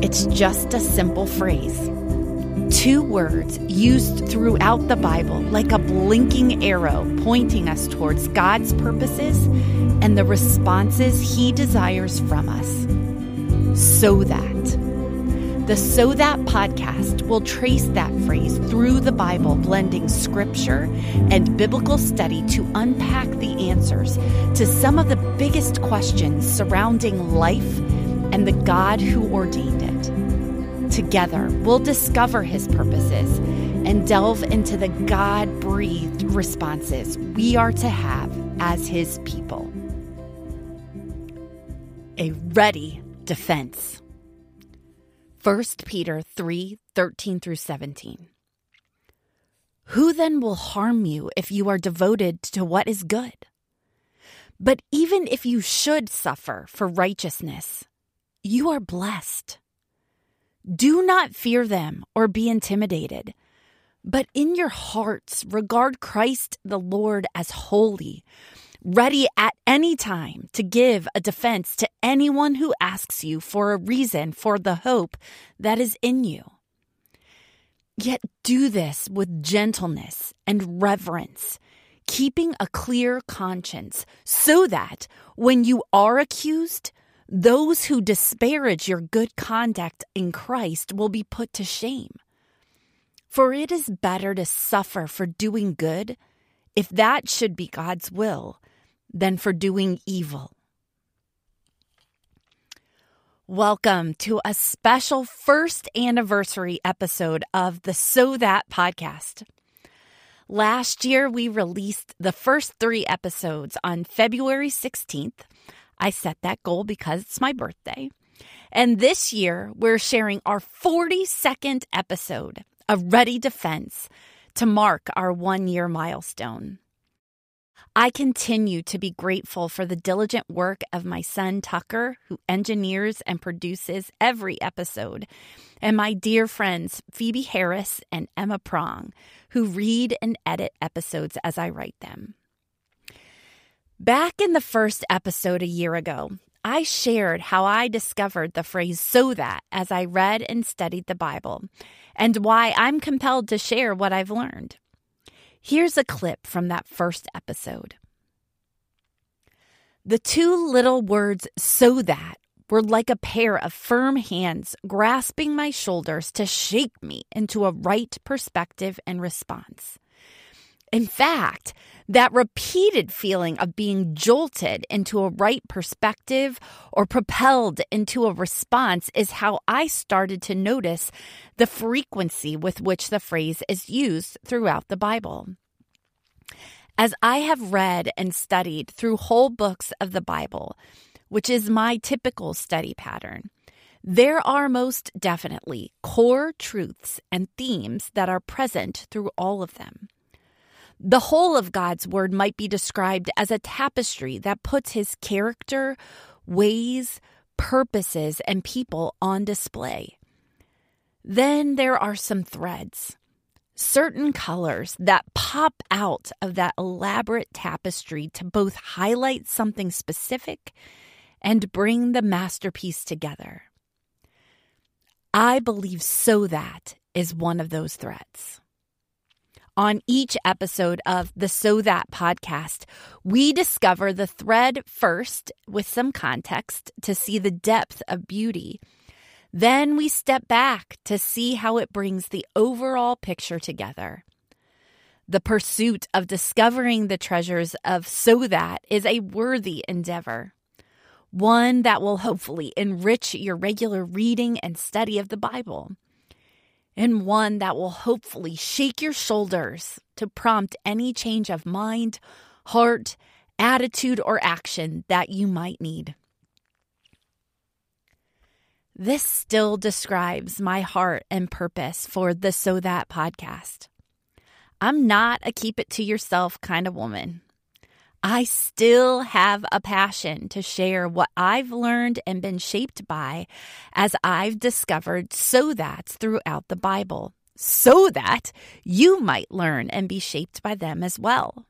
It's just a simple phrase. Two words used throughout the Bible like a blinking arrow pointing us towards God's purposes and the responses He desires from us. So that. The So That podcast will trace that phrase through the Bible, blending scripture and biblical study to unpack the answers to some of the biggest questions surrounding life and the God who ordained it. Together, we'll discover his purposes and delve into the God breathed responses we are to have as his people. A ready defense. 1 Peter 3 13 through 17. Who then will harm you if you are devoted to what is good? But even if you should suffer for righteousness, you are blessed. Do not fear them or be intimidated, but in your hearts regard Christ the Lord as holy ready at any time to give a defense to anyone who asks you for a reason for the hope that is in you. Yet do this with gentleness and reverence, keeping a clear conscience, so that when you are accused, those who disparage your good conduct in Christ will be put to shame. For it is better to suffer for doing good, if that should be God's will, than for doing evil. Welcome to a special first anniversary episode of the So That podcast. Last year, we released the first three episodes on February 16th. I set that goal because it's my birthday. And this year, we're sharing our 42nd episode of Ready Defense to mark our one year milestone. I continue to be grateful for the diligent work of my son Tucker, who engineers and produces every episode, and my dear friends Phoebe Harris and Emma Prong, who read and edit episodes as I write them. Back in the first episode a year ago, I shared how I discovered the phrase so that as I read and studied the Bible, and why I'm compelled to share what I've learned. Here's a clip from that first episode. The two little words, so that, were like a pair of firm hands grasping my shoulders to shake me into a right perspective and response. In fact, that repeated feeling of being jolted into a right perspective or propelled into a response is how I started to notice the frequency with which the phrase is used throughout the Bible. As I have read and studied through whole books of the Bible, which is my typical study pattern, there are most definitely core truths and themes that are present through all of them. The whole of God's Word might be described as a tapestry that puts His character, ways, purposes, and people on display. Then there are some threads, certain colors that pop out of that elaborate tapestry to both highlight something specific and bring the masterpiece together. I believe So That is one of those threads. On each episode of the So That podcast, we discover the thread first with some context to see the depth of beauty. Then we step back to see how it brings the overall picture together. The pursuit of discovering the treasures of So That is a worthy endeavor, one that will hopefully enrich your regular reading and study of the Bible and one that will hopefully shake your shoulders to prompt any change of mind, heart, attitude, or action that you might need. This still describes my heart and purpose for the So That podcast. I'm not a keep it to yourself kind of woman. I still have a passion to share what I've learned and been shaped by as I've discovered so that's throughout the Bible, so that you might learn and be shaped by them as well.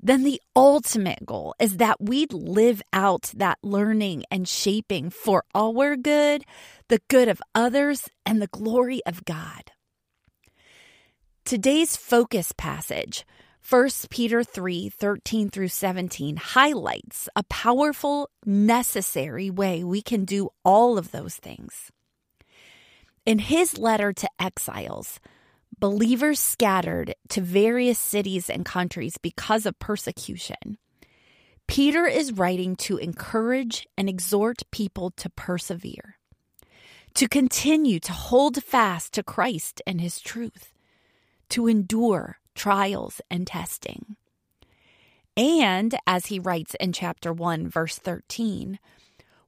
then the ultimate goal is that we'd live out that learning and shaping for our good, the good of others, and the glory of God. Today's focus passage, 1 Peter 3 13 through 17, highlights a powerful, necessary way we can do all of those things. In his letter to exiles, believers scattered to various cities and countries because of persecution. Peter is writing to encourage and exhort people to persevere, to continue to hold fast to Christ and his truth, to endure trials and testing. And as he writes in chapter 1, verse 13,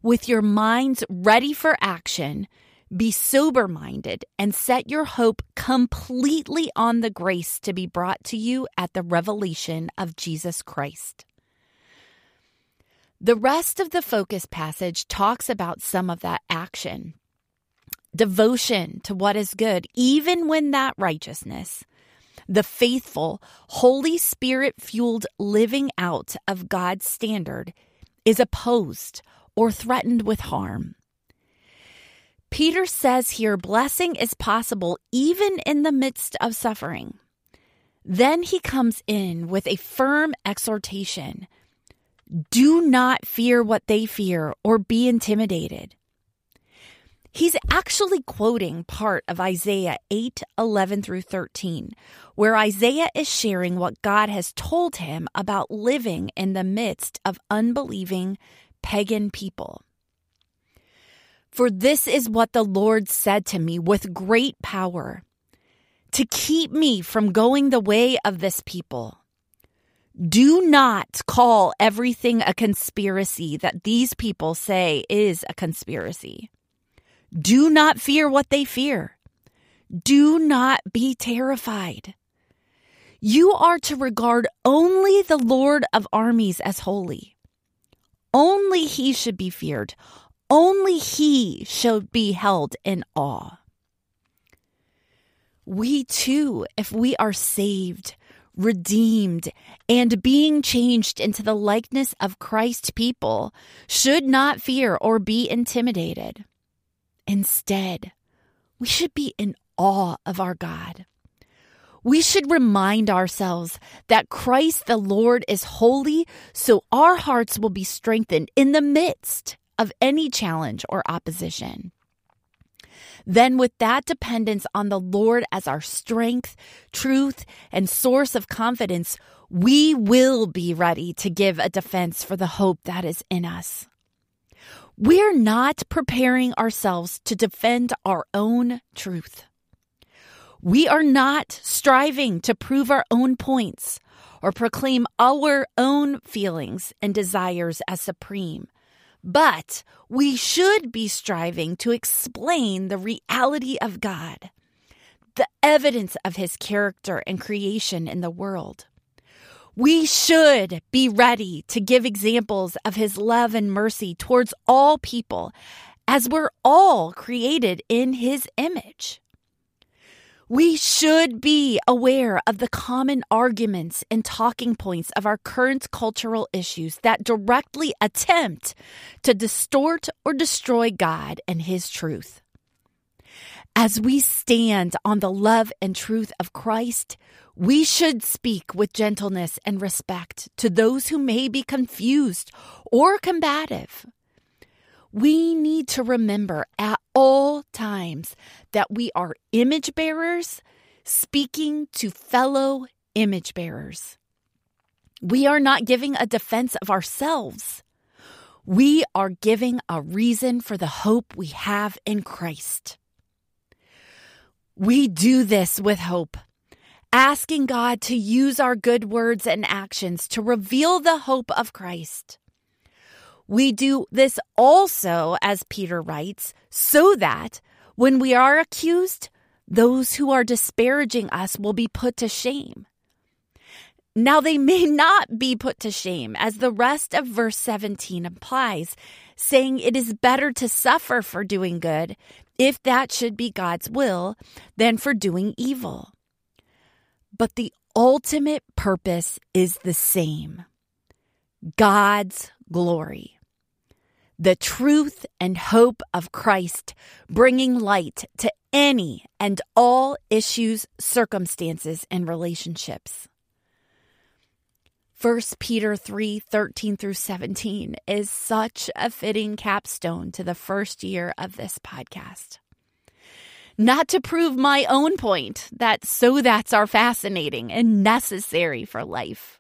with your minds ready for action, be sober minded and set your hope completely on the grace to be brought to you at the revelation of Jesus Christ. The rest of the focus passage talks about some of that action devotion to what is good, even when that righteousness, the faithful, Holy Spirit fueled living out of God's standard, is opposed or threatened with harm. Peter says here blessing is possible even in the midst of suffering. Then he comes in with a firm exhortation do not fear what they fear or be intimidated. He's actually quoting part of Isaiah 8 11 through 13, where Isaiah is sharing what God has told him about living in the midst of unbelieving pagan people. For this is what the Lord said to me with great power to keep me from going the way of this people. Do not call everything a conspiracy that these people say is a conspiracy. Do not fear what they fear. Do not be terrified. You are to regard only the Lord of armies as holy. Only he should be feared. Only he should be held in awe. We too, if we are saved, redeemed, and being changed into the likeness of Christ people, should not fear or be intimidated. Instead, we should be in awe of our God. We should remind ourselves that Christ the Lord is holy, so our hearts will be strengthened in the midst of any challenge or opposition. Then, with that dependence on the Lord as our strength, truth, and source of confidence, we will be ready to give a defense for the hope that is in us. We're not preparing ourselves to defend our own truth. We are not striving to prove our own points or proclaim our own feelings and desires as supreme, but we should be striving to explain the reality of God, the evidence of his character and creation in the world. We should be ready to give examples of his love and mercy towards all people, as we're all created in his image. We should be aware of the common arguments and talking points of our current cultural issues that directly attempt to distort or destroy God and His truth. As we stand on the love and truth of Christ, we should speak with gentleness and respect to those who may be confused or combative we need to remember at all times that we are image bearers speaking to fellow image bearers. We are not giving a defense of ourselves. We are giving a reason for the hope we have in Christ. We do this with hope, asking God to use our good words and actions to reveal the hope of Christ. We do this also, as Peter writes, so that when we are accused, those who are disparaging us will be put to shame. Now, they may not be put to shame, as the rest of verse 17 implies, saying it is better to suffer for doing good, if that should be God's will, than for doing evil. But the ultimate purpose is the same God's glory. The truth and hope of Christ bringing light to any and all issues, circumstances, and relationships. 1 Peter 3 13 through 17 is such a fitting capstone to the first year of this podcast. Not to prove my own point that so that's are fascinating and necessary for life,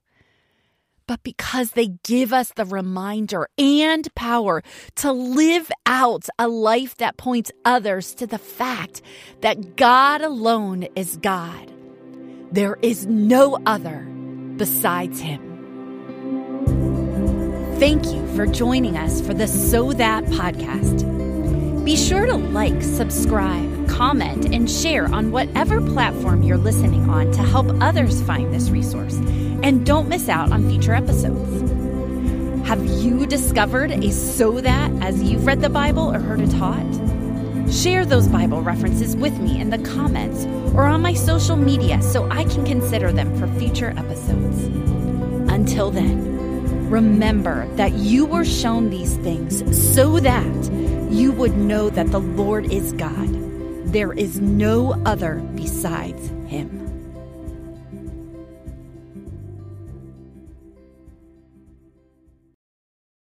but because they give us the reminder and power to live out a life that points others to the fact that God alone is God. There is no other besides Him. Thank you for joining us for the So That podcast. Be sure to like, subscribe, comment, and share on whatever platform you're listening on to help others find this resource. And don't miss out on future episodes. Have you discovered a so that as you've read the Bible or heard it taught? Share those Bible references with me in the comments or on my social media so I can consider them for future episodes. Until then, Remember that you were shown these things so that you would know that the Lord is God. There is no other besides him.